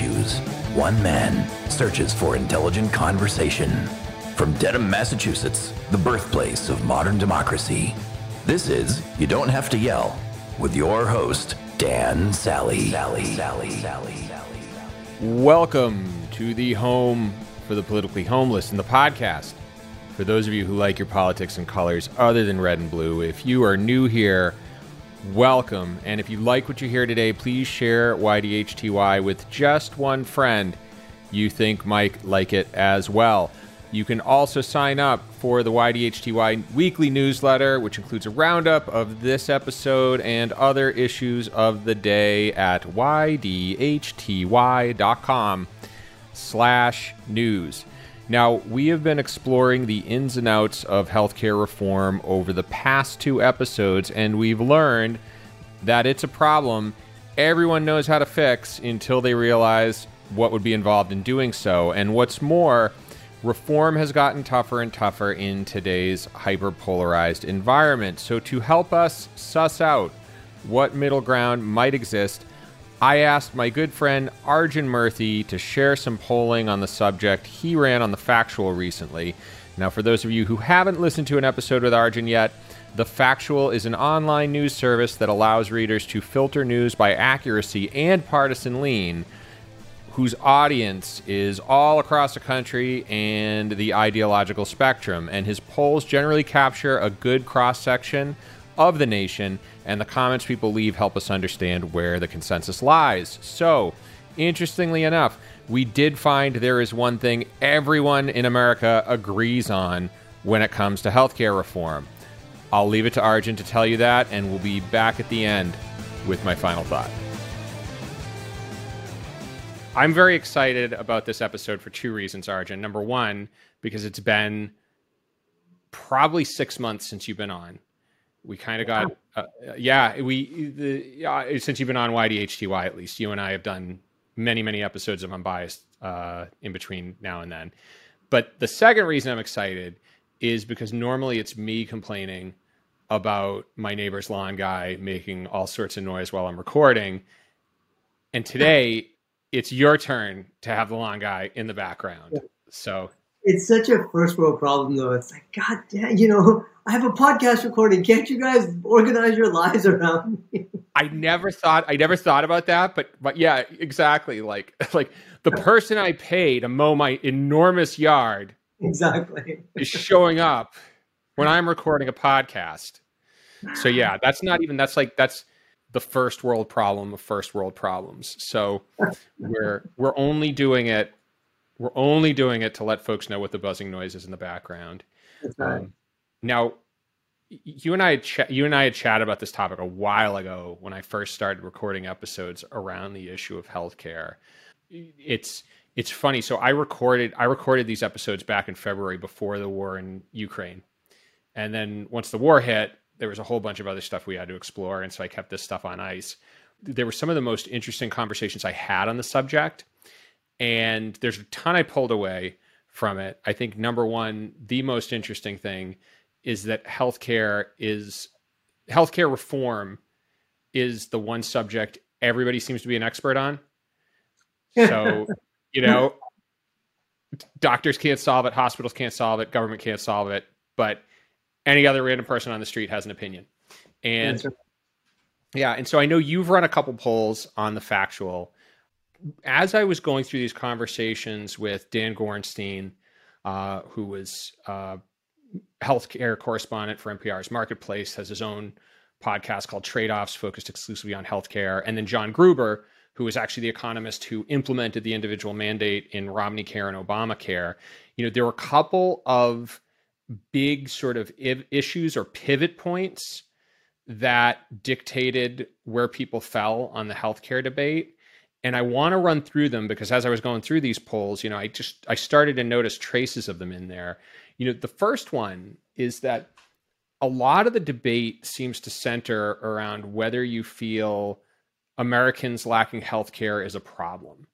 issues, one man searches for intelligent conversation. From Dedham, Massachusetts, the birthplace of modern democracy, this is You Don't Have to Yell with your host, Dan Sally. Sally, Sally, Sally, Sally. Welcome to the home for the politically homeless in the podcast. For those of you who like your politics and colors other than red and blue, if you are new here, welcome. And if you like what you hear today, please share YDHTY with just one friend you think might like it as well. You can also sign up for the YDHTY weekly newsletter, which includes a roundup of this episode and other issues of the day at ydhty.com slash news. Now, we have been exploring the ins and outs of healthcare reform over the past two episodes, and we've learned that it's a problem everyone knows how to fix until they realize what would be involved in doing so. And what's more, reform has gotten tougher and tougher in today's hyperpolarized environment. So, to help us suss out what middle ground might exist, I asked my good friend Arjun Moorthy to share some polling on the subject he ran on The Factual recently. Now, for those of you who haven't listened to an episode with Arjun yet, The Factual is an online news service that allows readers to filter news by accuracy and partisan lean, whose audience is all across the country and the ideological spectrum. And his polls generally capture a good cross section of the nation, and the comments people leave help us understand where the consensus lies. So, interestingly enough, we did find there is one thing everyone in America agrees on when it comes to healthcare reform. I'll leave it to Arjun to tell you that, and we'll be back at the end with my final thought. I'm very excited about this episode for two reasons, Arjun. Number one, because it's been probably six months since you've been on. We kind of got, uh, yeah, we, the, uh, since you've been on YDHTY, at least, you and I have done many, many episodes of Unbiased uh, in between now and then. But the second reason I'm excited is because normally it's me complaining about my neighbor's lawn guy making all sorts of noise while I'm recording. And today it's your turn to have the lawn guy in the background. So it's such a first world problem though. It's like, God damn, you know, I have a podcast recording. Can't you guys organize your lives around me? I never thought I never thought about that, but but yeah, exactly. Like like the person I pay to mow my enormous yard exactly is showing up when I'm recording a podcast. So yeah, that's not even that's like that's the first world problem of first world problems. So we're we're only doing it we're only doing it to let folks know what the buzzing noise is in the background. Right. Um, now, you and I ch- you and I had chatted about this topic a while ago when I first started recording episodes around the issue of healthcare. It's it's funny. So I recorded I recorded these episodes back in February before the war in Ukraine, and then once the war hit, there was a whole bunch of other stuff we had to explore, and so I kept this stuff on ice. There were some of the most interesting conversations I had on the subject and there's a ton I pulled away from it. I think number one, the most interesting thing is that healthcare is healthcare reform is the one subject everybody seems to be an expert on. So, you know, doctors can't solve it, hospitals can't solve it, government can't solve it, but any other random person on the street has an opinion. And yeah, and so I know you've run a couple polls on the factual as I was going through these conversations with Dan Gorenstein, uh, who was uh, healthcare correspondent for NPR's Marketplace, has his own podcast called Trade Offs, focused exclusively on healthcare, and then John Gruber, who was actually the economist who implemented the individual mandate in Romney Care and Obamacare. You know, there were a couple of big sort of issues or pivot points that dictated where people fell on the healthcare debate and I want to run through them because as I was going through these polls, you know, I just I started to notice traces of them in there. You know, the first one is that a lot of the debate seems to center around whether you feel Americans lacking health care is a problem.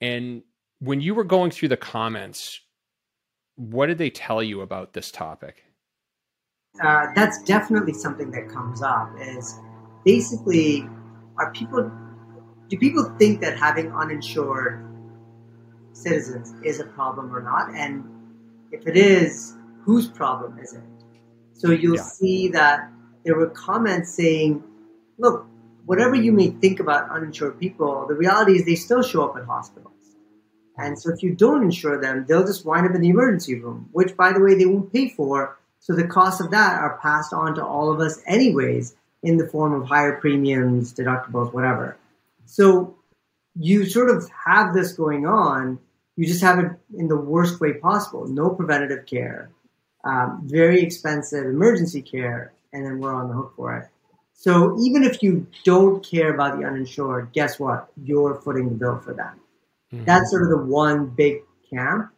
And when you were going through the comments, what did they tell you about this topic? Uh, that's definitely something that comes up is basically are people do people think that having uninsured citizens is a problem or not? And if it is, whose problem is it? So you'll yeah. see that there were comments saying, look, whatever you may think about uninsured people, the reality is they still show up at hospitals. And so if you don't insure them, they'll just wind up in the emergency room, which, by the way, they won't pay for. So the costs of that are passed on to all of us, anyways, in the form of higher premiums, deductibles, whatever. So you sort of have this going on. You just have it in the worst way possible. No preventative care, um, very expensive emergency care, and then we're on the hook for it. So even if you don't care about the uninsured, guess what? You're footing the bill for them. Mm-hmm. That's sort of the one big camp.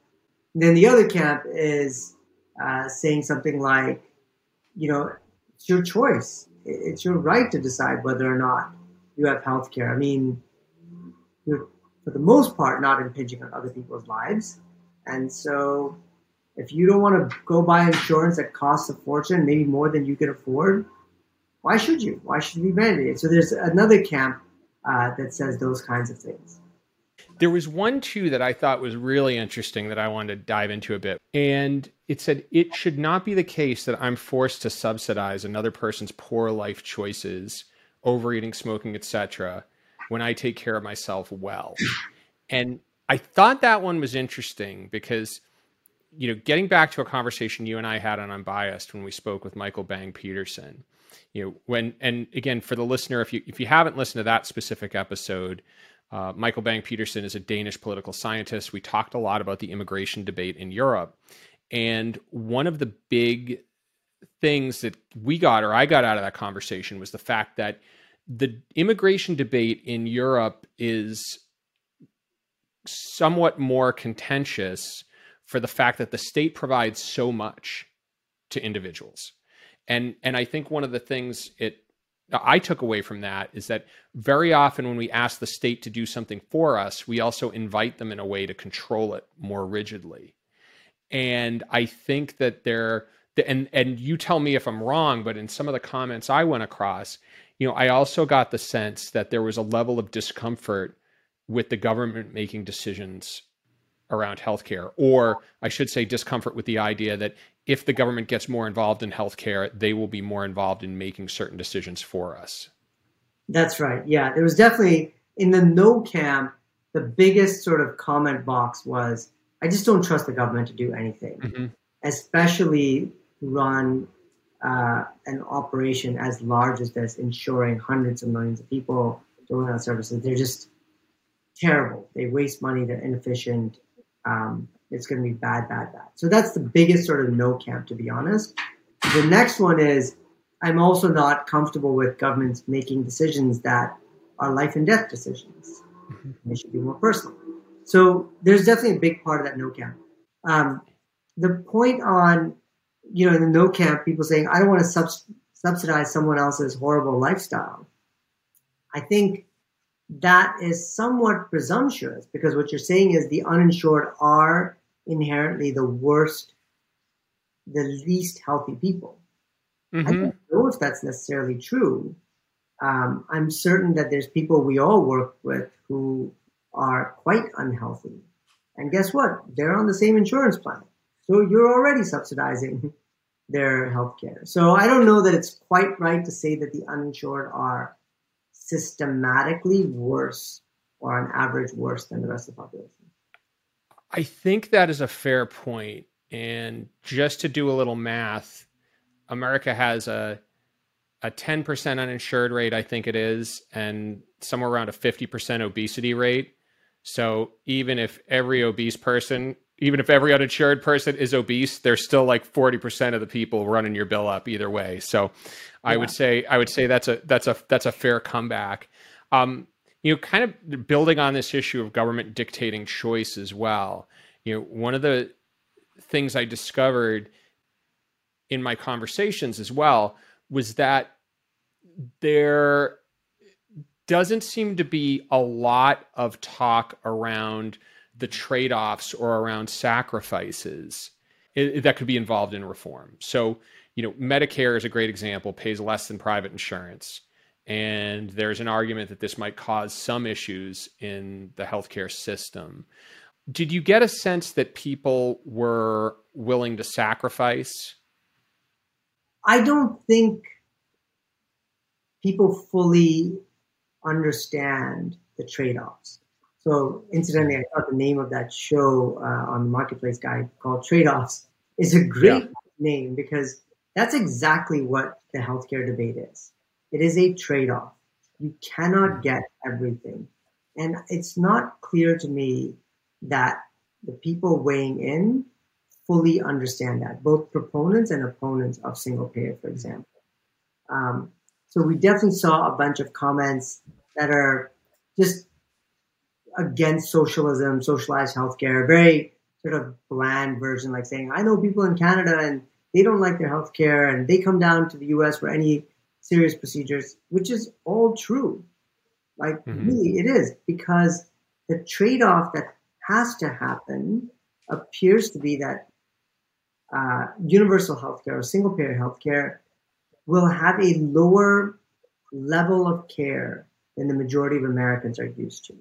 And then the other camp is uh, saying something like, you know, it's your choice. It's your right to decide whether or not you have health care. I mean, you're for the most part not impinging on other people's lives. And so if you don't want to go buy insurance that costs a fortune, maybe more than you can afford, why should you? Why should you be mandated? So there's another camp uh, that says those kinds of things. There was one too that I thought was really interesting that I wanted to dive into a bit. And it said it should not be the case that I'm forced to subsidize another person's poor life choices, overeating, smoking, etc., when I take care of myself well. And I thought that one was interesting because you know, getting back to a conversation you and I had on Unbiased when we spoke with Michael Bang Petersen, you know, when and again for the listener, if you if you haven't listened to that specific episode, uh, Michael Bang Petersen is a Danish political scientist. We talked a lot about the immigration debate in Europe. And one of the big things that we got, or I got out of that conversation, was the fact that the immigration debate in Europe is somewhat more contentious for the fact that the state provides so much to individuals. And and I think one of the things it I took away from that is that very often when we ask the state to do something for us, we also invite them in a way to control it more rigidly. And I think that there and and you tell me if I'm wrong, but in some of the comments I went across, you know, I also got the sense that there was a level of discomfort with the government making decisions around healthcare, or I should say, discomfort with the idea that if the government gets more involved in healthcare, they will be more involved in making certain decisions for us. That's right. Yeah, there was definitely in the no camp, the biggest sort of comment box was, I just don't trust the government to do anything, mm-hmm. especially run uh, an operation as large as this, insuring hundreds of millions of people doing out services. They're just terrible. They waste money. They're inefficient um, it's going to be bad, bad, bad. So that's the biggest sort of no camp, to be honest. The next one is I'm also not comfortable with governments making decisions that are life and death decisions. Mm-hmm. They should be more personal. So there's definitely a big part of that no camp. Um, the point on, you know, in the no camp, people saying, I don't want to subs- subsidize someone else's horrible lifestyle. I think that is somewhat presumptuous because what you're saying is the uninsured are inherently the worst, the least healthy people. Mm-hmm. I don't know if that's necessarily true. Um, I'm certain that there's people we all work with who are quite unhealthy. And guess what? They're on the same insurance plan. So you're already subsidizing their health care. So I don't know that it's quite right to say that the uninsured are systematically worse or on average worse than the rest of the population. I think that is a fair point. And just to do a little math, America has a a 10% uninsured rate, I think it is, and somewhere around a 50% obesity rate. So even if every obese person, even if every uninsured person is obese, there's still like 40% of the people running your bill up either way. So I would say I would say that's a that's a that's a fair comeback. Um, you know, kind of building on this issue of government dictating choice as well. You know, one of the things I discovered in my conversations as well was that there doesn't seem to be a lot of talk around the trade-offs or around sacrifices that could be involved in reform. So you know, Medicare is a great example, pays less than private insurance. and there's an argument that this might cause some issues in the healthcare system. Did you get a sense that people were willing to sacrifice? I don't think people fully understand the trade offs. So, incidentally, I thought the name of that show uh, on the Marketplace Guide called Trade Offs is a great yeah. name because that's exactly what the healthcare debate is. It is a trade off. You cannot get everything. And it's not clear to me that the people weighing in fully understand that, both proponents and opponents of single payer, for example. Um, so we definitely saw a bunch of comments that are just against socialism, socialized healthcare, very sort of bland version, like saying, I know people in Canada and they don't like their healthcare and they come down to the US for any serious procedures, which is all true. Like, mm-hmm. really, it is because the trade off that has to happen appears to be that uh, universal healthcare or single payer healthcare will have a lower level of care than the majority of Americans are used to.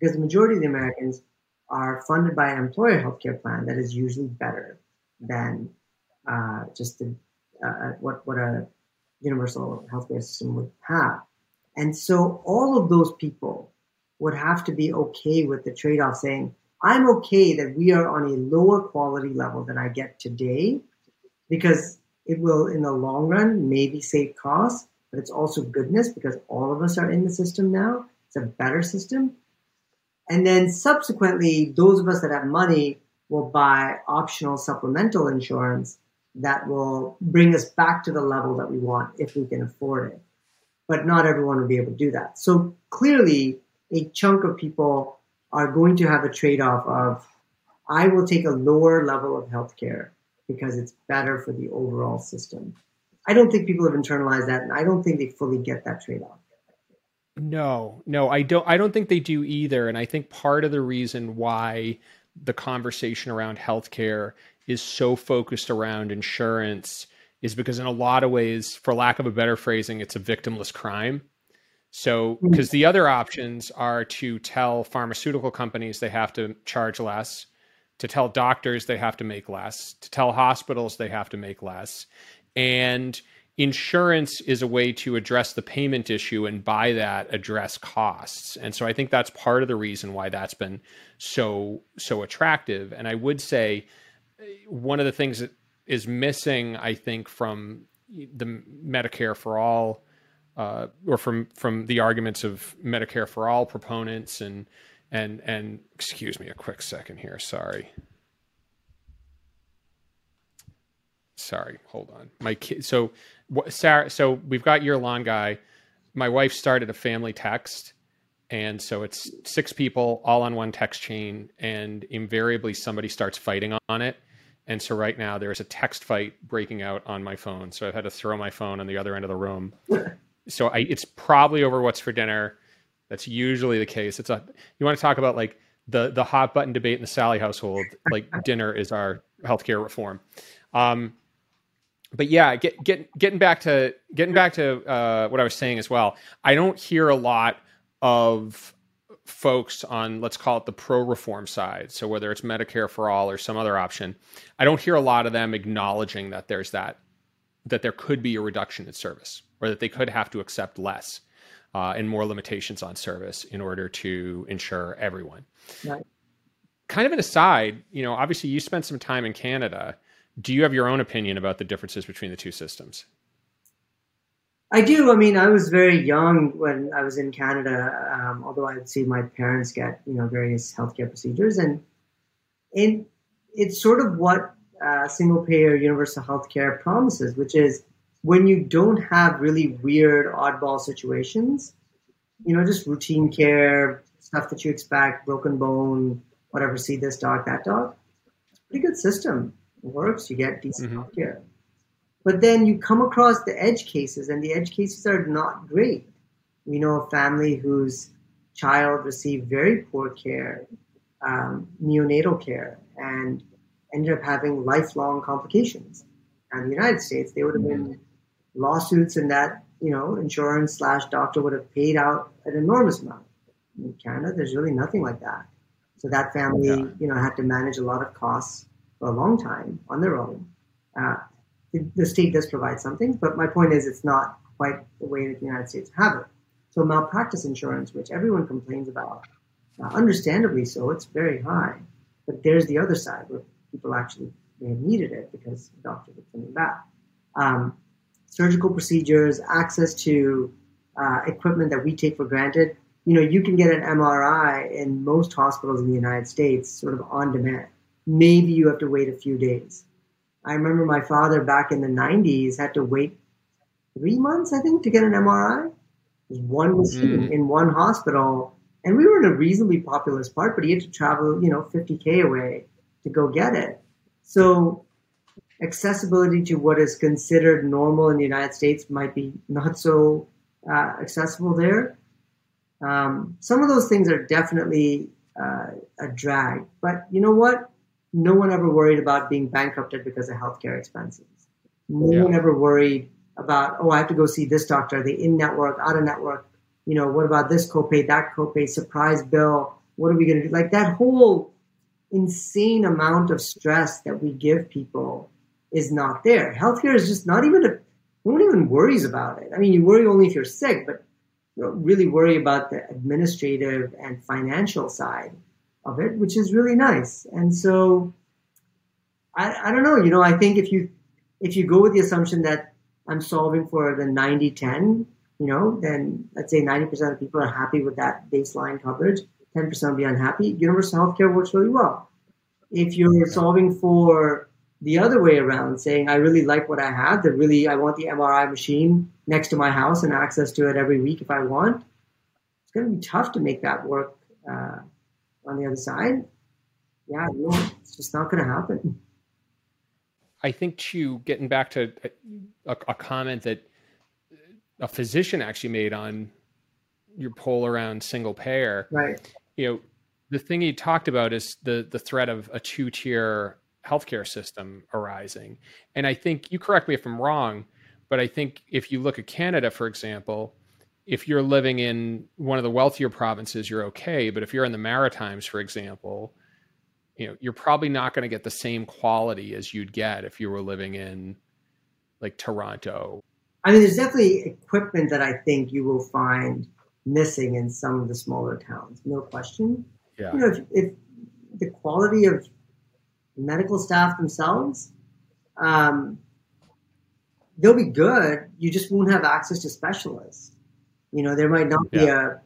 Because the majority of the Americans are funded by an employer healthcare plan that is usually better than uh, just the, uh, what, what a universal healthcare system would have. And so all of those people would have to be okay with the trade off saying, I'm okay that we are on a lower quality level than I get today because it will, in the long run, maybe save costs, but it's also goodness because all of us are in the system now. It's a better system. And then subsequently, those of us that have money will buy optional supplemental insurance that will bring us back to the level that we want if we can afford it. But not everyone will be able to do that. So clearly, a chunk of people are going to have a trade off of I will take a lower level of healthcare because it's better for the overall system. I don't think people have internalized that, and I don't think they fully get that trade off. No, no, I don't. I don't think they do either. And I think part of the reason why the conversation around healthcare is so focused around insurance is because in a lot of ways, for lack of a better phrasing, it's a victimless crime. So, because mm. the other options are to tell pharmaceutical companies they have to charge less, to tell doctors they have to make less, to tell hospitals they have to make less. And insurance is a way to address the payment issue and by that address costs. And so I think that's part of the reason why that's been so so attractive. And I would say one of the things that is missing, I think, from the Medicare for all uh, or from from the arguments of Medicare for all proponents and and and excuse me a quick second here. Sorry. Sorry, hold on. My kid. So, Sarah. So we've got your lawn guy. My wife started a family text, and so it's six people all on one text chain, and invariably somebody starts fighting on it. And so right now there's a text fight breaking out on my phone. So I've had to throw my phone on the other end of the room so I, it's probably over what's for dinner. That's usually the case. It's a you want to talk about like the the hot button debate in the Sally household. Like dinner is our healthcare reform. Um, but yeah, get, get, getting back to getting back to uh, what I was saying as well. I don't hear a lot of folks on let's call it the pro reform side. So whether it's Medicare for all or some other option, I don't hear a lot of them acknowledging that there's that that there could be a reduction in service or that they could have to accept less uh, and more limitations on service in order to ensure everyone. Right. Kind of an aside, you know, obviously you spent some time in Canada. Do you have your own opinion about the differences between the two systems? I do. I mean, I was very young when I was in Canada, um, although I'd see my parents get, you know, various healthcare procedures. And in, it's sort of what uh, single payer universal healthcare promises, which is when you don't have really weird oddball situations, you know, just routine care, stuff that you expect, broken bone, whatever, see this dog, that dog, it's a pretty good system. Works, you get decent mm-hmm. care. But then you come across the edge cases, and the edge cases are not great. We know a family whose child received very poor care, um, neonatal care, and ended up having lifelong complications. And in the United States, they would have been lawsuits and that you know, insurance slash doctor would have paid out an enormous amount. In Canada, there's really nothing like that. So that family, yeah. you know, had to manage a lot of costs for a long time on their own. Uh, the, state does provide something, but my point is it's not quite the way that the United States have it. So malpractice insurance, which everyone complains about, uh, understandably so, it's very high. But there's the other side where people actually may have needed it because the doctor was coming back. Um, surgical procedures, access to uh, equipment that we take for granted. You know, you can get an MRI in most hospitals in the United States sort of on demand. Maybe you have to wait a few days. I remember my father back in the 90s had to wait three months, I think, to get an MRI. One machine mm. in one hospital. And we were in a reasonably populous part, but he had to travel, you know, 50K away to go get it. So accessibility to what is considered normal in the United States might be not so uh, accessible there. Um, some of those things are definitely uh, a drag, but you know what? No one ever worried about being bankrupted because of healthcare expenses. No yeah. one ever worried about, oh, I have to go see this doctor, the in network, out of network. You know, what about this copay, that copay, surprise bill? What are we going to do? Like that whole insane amount of stress that we give people is not there. Healthcare is just not even a, no one even worries about it. I mean, you worry only if you're sick, but you don't really worry about the administrative and financial side of it, which is really nice. And so, I, I don't know, you know, I think if you, if you go with the assumption that I'm solving for the 90 10, you know, then let's say 90% of people are happy with that baseline coverage, 10% will be unhappy. Universal healthcare works really well. If you're solving for the other way around, saying I really like what I have, that really I want the MRI machine next to my house and access to it every week if I want. It's going to be tough to make that work uh, on the other side. Yeah, no, it's just not going to happen. I think to getting back to a, a, comment that a physician actually made on your poll around single payer. Right. You know, the thing he talked about is the the threat of a two tier healthcare system arising. And I think you correct me if I'm wrong, but I think if you look at Canada, for example, if you're living in one of the wealthier provinces, you're okay. But if you're in the Maritimes, for example, you know, you're probably not going to get the same quality as you'd get if you were living in like Toronto. I mean, there's definitely equipment that I think you will find missing in some of the smaller towns, no question. Yeah. You know, if, if the quality of medical staff themselves, um, they'll be good. You just won't have access to specialists. You know, there might not be yeah.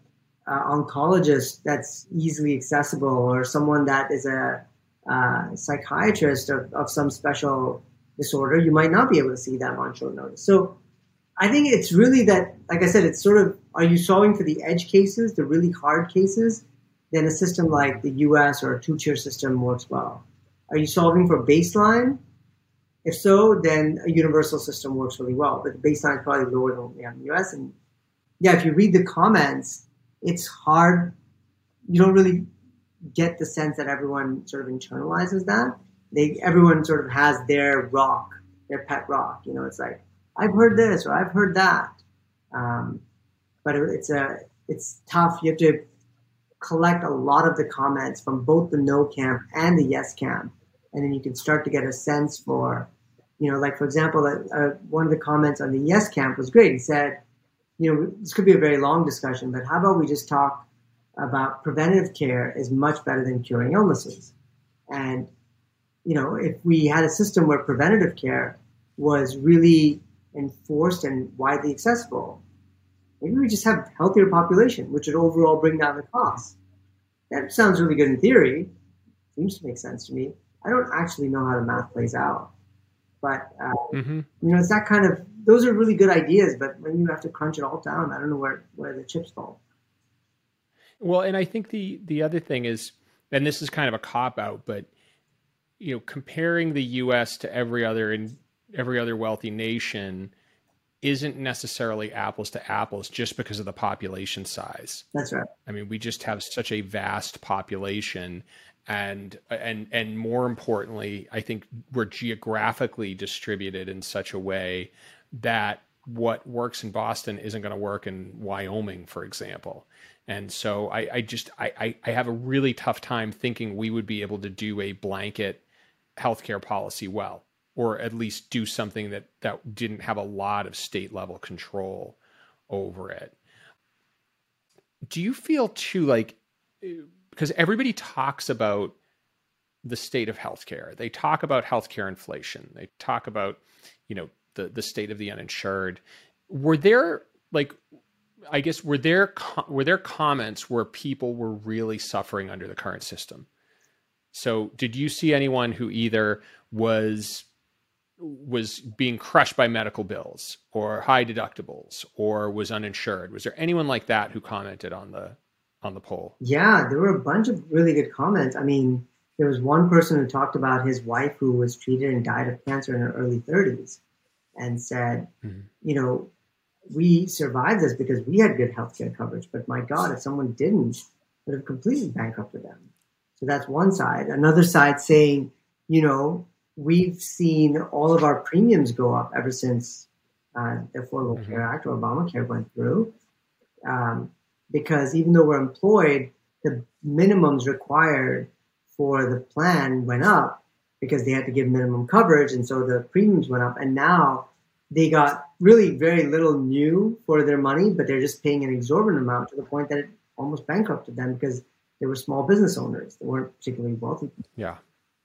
a, a, oncologist that's easily accessible, or someone that is a, a psychiatrist of, of some special disorder. You might not be able to see them on short notice. So, I think it's really that, like I said, it's sort of are you solving for the edge cases, the really hard cases? Then a system like the U.S. or a two-tier system works well. Are you solving for baseline? If so, then a universal system works really well. But the baseline is probably lower than what we have in the US. And yeah, if you read the comments, it's hard. You don't really get the sense that everyone sort of internalizes that. They everyone sort of has their rock, their pet rock. You know, it's like I've heard this or I've heard that. Um, but it's a it's tough. You have to collect a lot of the comments from both the no camp and the yes camp and then you can start to get a sense for, you know, like for example, uh, uh, one of the comments on the Yes Camp was great. He said, you know, this could be a very long discussion, but how about we just talk about preventative care is much better than curing illnesses, and you know, if we had a system where preventative care was really enforced and widely accessible, maybe we just have healthier population, which would overall bring down the costs. That sounds really good in theory. Seems to make sense to me. I don't actually know how the math plays out. But uh, mm-hmm. you know, it's that kind of those are really good ideas, but when you have to crunch it all down, I don't know where where the chips fall. Well, and I think the the other thing is, and this is kind of a cop out, but you know, comparing the U.S. to every other in every other wealthy nation isn't necessarily apples to apples just because of the population size. That's right. I mean, we just have such a vast population and and and more importantly, I think we're geographically distributed in such a way that what works in Boston isn't going to work in Wyoming, for example. And so I, I just I, I have a really tough time thinking we would be able to do a blanket healthcare policy well, or at least do something that that didn't have a lot of state level control over it. Do you feel too like because everybody talks about the state of healthcare. They talk about healthcare inflation. They talk about, you know, the the state of the uninsured. Were there like I guess were there were there comments where people were really suffering under the current system? So, did you see anyone who either was was being crushed by medical bills or high deductibles or was uninsured? Was there anyone like that who commented on the on the poll? Yeah, there were a bunch of really good comments. I mean, there was one person who talked about his wife who was treated and died of cancer in her early 30s and said, mm-hmm. you know, we survived this because we had good healthcare coverage. But my God, if someone didn't, would have completely bankrupted them. So that's one side. Another side saying, you know, we've seen all of our premiums go up ever since uh, the Affordable mm-hmm. Care Act or Obamacare went through. Um, because even though we're employed, the minimums required for the plan went up because they had to give minimum coverage. And so the premiums went up. And now they got really very little new for their money, but they're just paying an exorbitant amount to the point that it almost bankrupted them because they were small business owners. They weren't particularly wealthy. Yeah.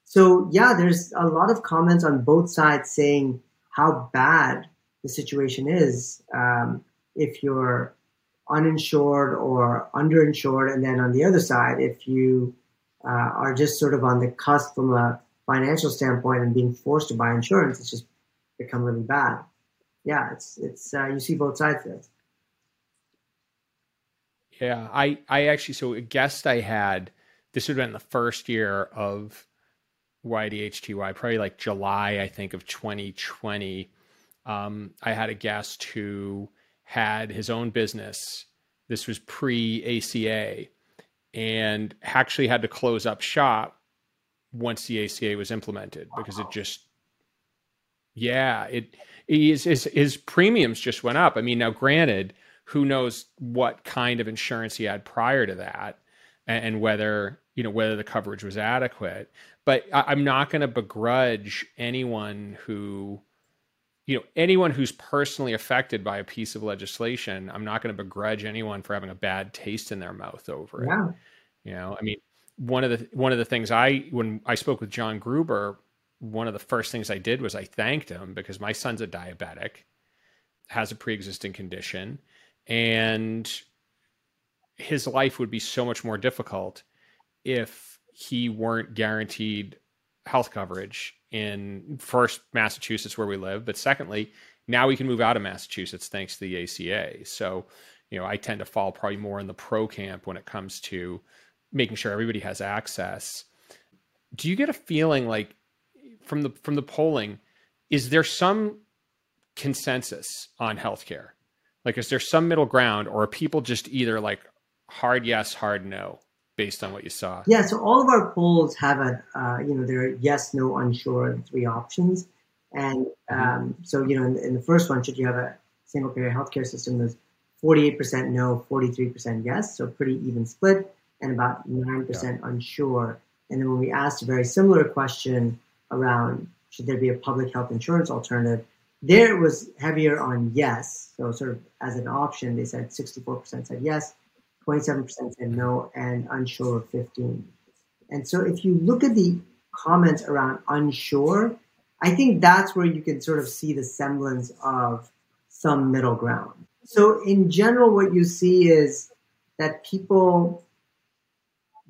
So yeah, there's a lot of comments on both sides saying how bad the situation is um, if you're uninsured or underinsured, and then on the other side, if you uh, are just sort of on the cusp from a financial standpoint and being forced to buy insurance, it's just become really bad yeah, it's it's uh, you see both sides of it. Yeah, I I actually so a guest I had this would have been the first year of YDHTY, probably like July I think of 2020. Um, I had a guest who had his own business. This was pre ACA, and actually had to close up shop once the ACA was implemented because it just yeah it his, his, his premiums just went up. I mean, now granted, who knows what kind of insurance he had prior to that, and, and whether you know whether the coverage was adequate. But I, am not going to begrudge anyone who, you know, anyone who's personally affected by a piece of legislation. I'm not going to begrudge anyone for having a bad taste in their mouth over it. Yeah. You know, I mean, one of the one of the things I when I spoke with John Gruber one of the first things I did was I thanked him because my son's a diabetic, has a pre existing condition, and his life would be so much more difficult if he weren't guaranteed health coverage in first Massachusetts where we live, but secondly, now we can move out of Massachusetts thanks to the ACA. So, you know, I tend to fall probably more in the pro camp when it comes to making sure everybody has access. Do you get a feeling like from the from the polling, is there some consensus on healthcare? Like, is there some middle ground, or are people just either like hard yes, hard no, based on what you saw? Yeah. So all of our polls have a uh, you know there are yes, no, unsure, three options, and mm-hmm. um, so you know in, in, the first one, should you have a single payer healthcare system? There's 48% no, 43% yes, so pretty even split, and about 9% yeah. unsure. And then when we asked a very similar question around should there be a public health insurance alternative. There it was heavier on yes. So sort of as an option, they said 64% said yes, 27% said no, and unsure of 15. And so if you look at the comments around unsure, I think that's where you can sort of see the semblance of some middle ground. So in general, what you see is that people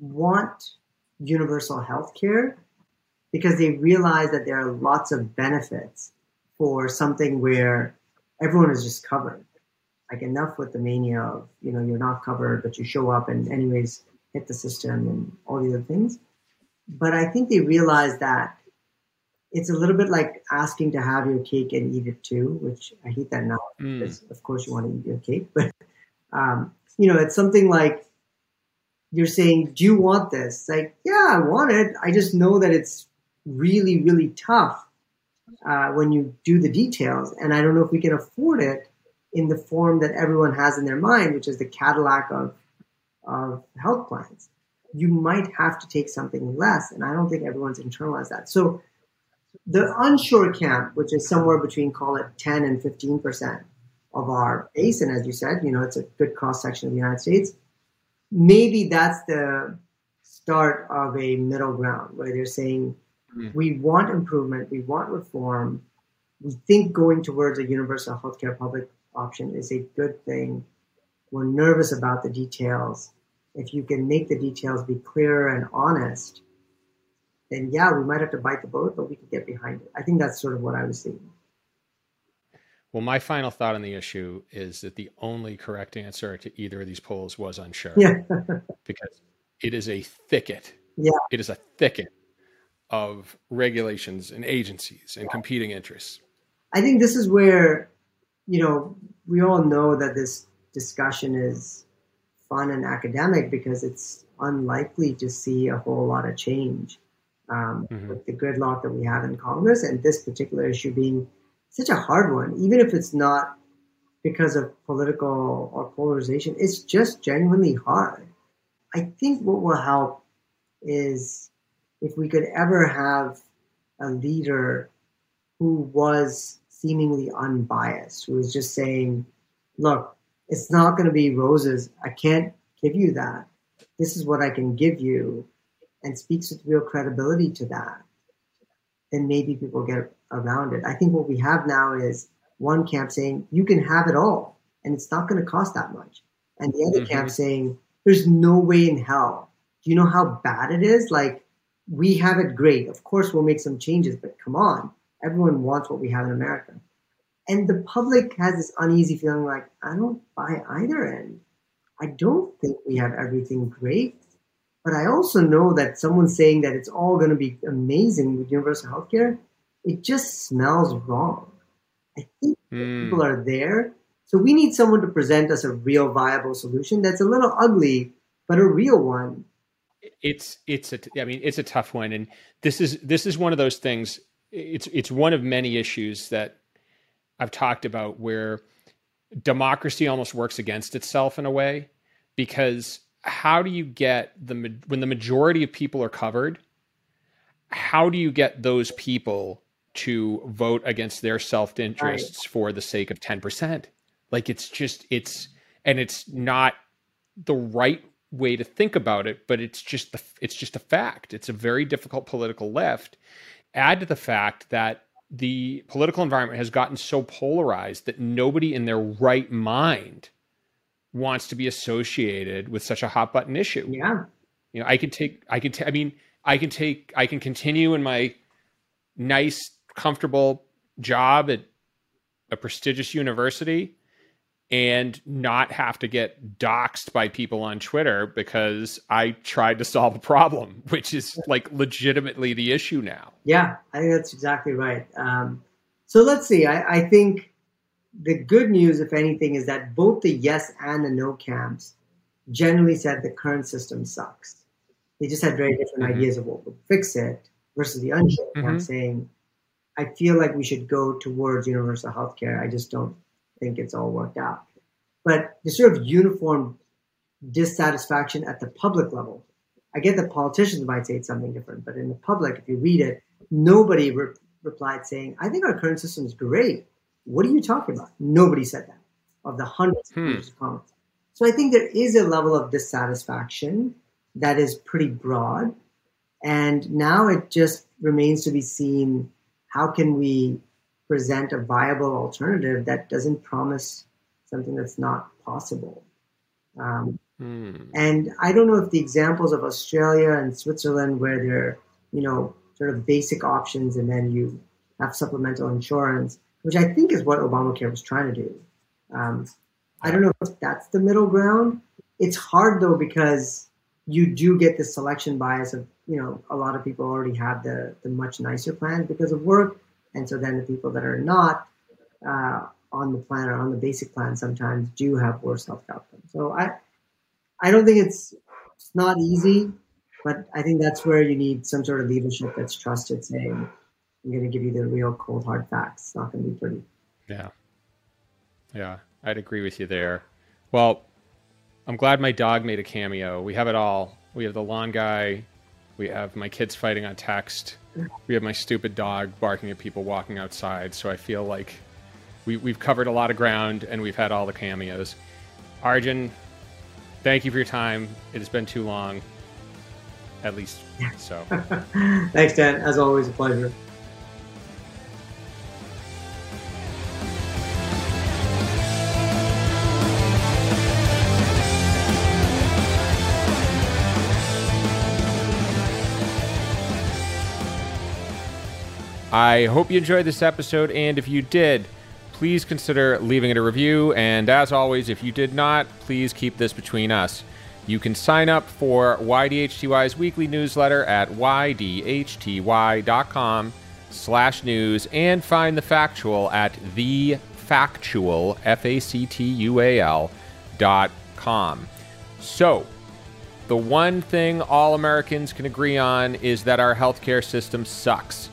want universal health care, because they realize that there are lots of benefits for something where everyone is just covered. Like enough with the mania of, you know, you're not covered, but you show up and anyways hit the system and all the other things. But I think they realize that it's a little bit like asking to have your cake and eat it too, which I hate that now mm. because of course you want to eat your cake, but um, you know, it's something like you're saying, "Do you want this?" Like, yeah, I want it. I just know that it's really, really tough uh, when you do the details. And I don't know if we can afford it in the form that everyone has in their mind, which is the Cadillac of, of health plans. You might have to take something less, and I don't think everyone's internalized that. So the unsure camp, which is somewhere between call it 10 and 15 percent of our base, and as you said, you know, it's a good cross section of the United States. Maybe that's the start of a middle ground where they're saying mm. we want improvement, we want reform, we think going towards a universal healthcare public option is a good thing. We're nervous about the details. If you can make the details be clear and honest, then yeah, we might have to bite the bullet, but we can get behind it. I think that's sort of what I was thinking. Well, my final thought on the issue is that the only correct answer to either of these polls was unsure. Yeah. because it is a thicket. Yeah. It is a thicket of regulations and agencies and yeah. competing interests. I think this is where, you know, we all know that this discussion is fun and academic because it's unlikely to see a whole lot of change um, mm-hmm. with the gridlock that we have in Congress and this particular issue being such a hard one, even if it's not because of political or polarization, it's just genuinely hard. I think what will help is if we could ever have a leader who was seemingly unbiased, who was just saying, look, it's not going to be roses. I can't give you that. This is what I can give you, and speaks with real credibility to that. Then maybe people get around it. I think what we have now is one camp saying, you can have it all, and it's not going to cost that much. And the other mm-hmm. camp saying, there's no way in hell. Do you know how bad it is? Like, we have it great. Of course, we'll make some changes, but come on. Everyone wants what we have in America. And the public has this uneasy feeling like, I don't buy either end. I don't think we have everything great. But I also know that someone saying that it's all going to be amazing with universal healthcare, it just smells wrong. I think mm. people are there. So we need someone to present us a real viable solution that's a little ugly, but a real one. It's it's a I mean it's a tough one, and this is this is one of those things. It's it's one of many issues that I've talked about where democracy almost works against itself in a way because how do you get the when the majority of people are covered how do you get those people to vote against their self-interests right. for the sake of 10% like it's just it's and it's not the right way to think about it but it's just the it's just a fact it's a very difficult political left add to the fact that the political environment has gotten so polarized that nobody in their right mind wants to be associated with such a hot button issue. Yeah. You know, I can take, I can, t- I mean, I can take, I can continue in my nice, comfortable job at a prestigious university and not have to get doxxed by people on Twitter because I tried to solve a problem, which is like legitimately the issue now. Yeah, I think that's exactly right. Um, so let's see. I, I think the good news, if anything, is that both the yes and the no camps generally said the current system sucks. They just had very different mm-hmm. ideas of what would fix it versus the unsure mm-hmm. camp saying, I feel like we should go towards universal health care. I just don't think it's all worked out. But the sort of uniform dissatisfaction at the public level, I get that politicians might say it's something different, but in the public, if you read it, nobody re- replied saying, I think our current system is great. What are you talking about? Nobody said that of the hundreds hmm. of comments. So I think there is a level of dissatisfaction that is pretty broad. And now it just remains to be seen how can we present a viable alternative that doesn't promise something that's not possible. Um, hmm. And I don't know if the examples of Australia and Switzerland, where they're, you know, sort of basic options and then you have supplemental insurance, which I think is what Obamacare was trying to do. Um, I don't know if that's the middle ground. It's hard though because you do get the selection bias of you know a lot of people already have the the much nicer plans because of work, and so then the people that are not uh, on the plan or on the basic plan sometimes do have worse health outcomes. So I I don't think it's it's not easy, but I think that's where you need some sort of leadership that's trusted, saying I'm going to give you the real cold hard facts. It's not going to be pretty. Yeah. Yeah, I'd agree with you there. Well, I'm glad my dog made a cameo. We have it all. We have the lawn guy. We have my kids fighting on text. We have my stupid dog barking at people walking outside. So I feel like we, we've covered a lot of ground and we've had all the cameos. Arjun, thank you for your time. It has been too long, at least so. Thanks, Dan. As always, a pleasure. I hope you enjoyed this episode, and if you did, please consider leaving it a review. And as always, if you did not, please keep this between us. You can sign up for YDHTY's weekly newsletter at ydhty.com slash news and find the factual at the factual, F-A-C-T-U-A-L dot com. So, the one thing all Americans can agree on is that our healthcare system sucks.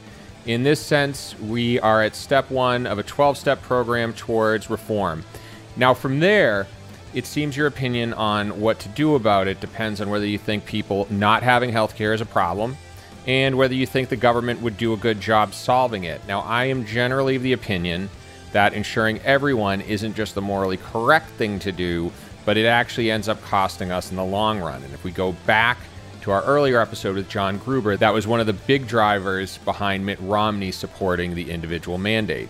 In this sense, we are at step one of a 12 step program towards reform. Now, from there, it seems your opinion on what to do about it depends on whether you think people not having health care is a problem and whether you think the government would do a good job solving it. Now, I am generally of the opinion that ensuring everyone isn't just the morally correct thing to do, but it actually ends up costing us in the long run. And if we go back to our earlier episode with John Gruber, that was one of the big drivers behind Mitt Romney supporting the individual mandate.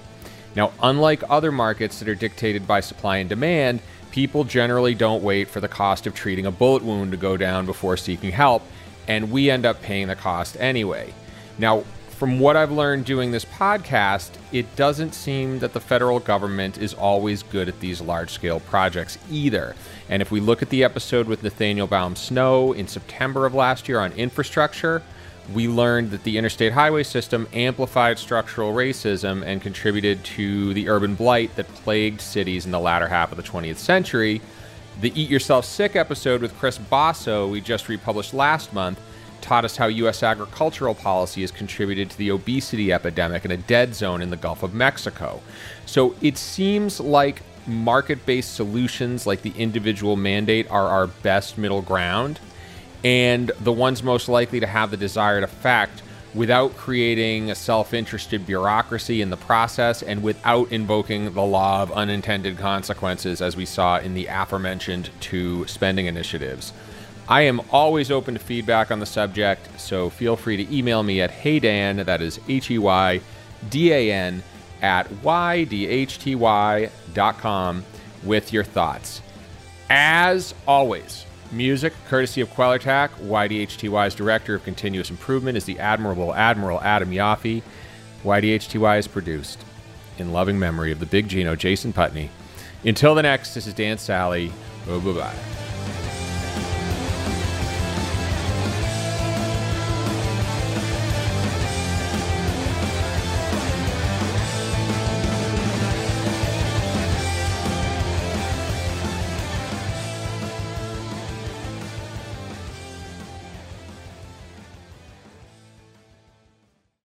Now, unlike other markets that are dictated by supply and demand, people generally don't wait for the cost of treating a bullet wound to go down before seeking help, and we end up paying the cost anyway. Now, from what I've learned doing this podcast, it doesn't seem that the federal government is always good at these large scale projects either. And if we look at the episode with Nathaniel Baum Snow in September of last year on infrastructure, we learned that the interstate highway system amplified structural racism and contributed to the urban blight that plagued cities in the latter half of the 20th century. The Eat Yourself Sick episode with Chris Basso, we just republished last month, taught us how U.S. agricultural policy has contributed to the obesity epidemic in a dead zone in the Gulf of Mexico. So it seems like market based solutions like the individual mandate are our best middle ground and the ones most likely to have the desired effect without creating a self interested bureaucracy in the process and without invoking the law of unintended consequences, as we saw in the aforementioned two spending initiatives. I am always open to feedback on the subject, so feel free to email me at heydan, that is H E Y D A N, at ydhty.com with your thoughts. As always, music courtesy of Quellertac. YDHTY's Director of Continuous Improvement is the Admirable Admiral Adam Yaffe. YDHTY is produced in loving memory of the big Gino, Jason Putney. Until the next, this is Dan Sally. Bye bye.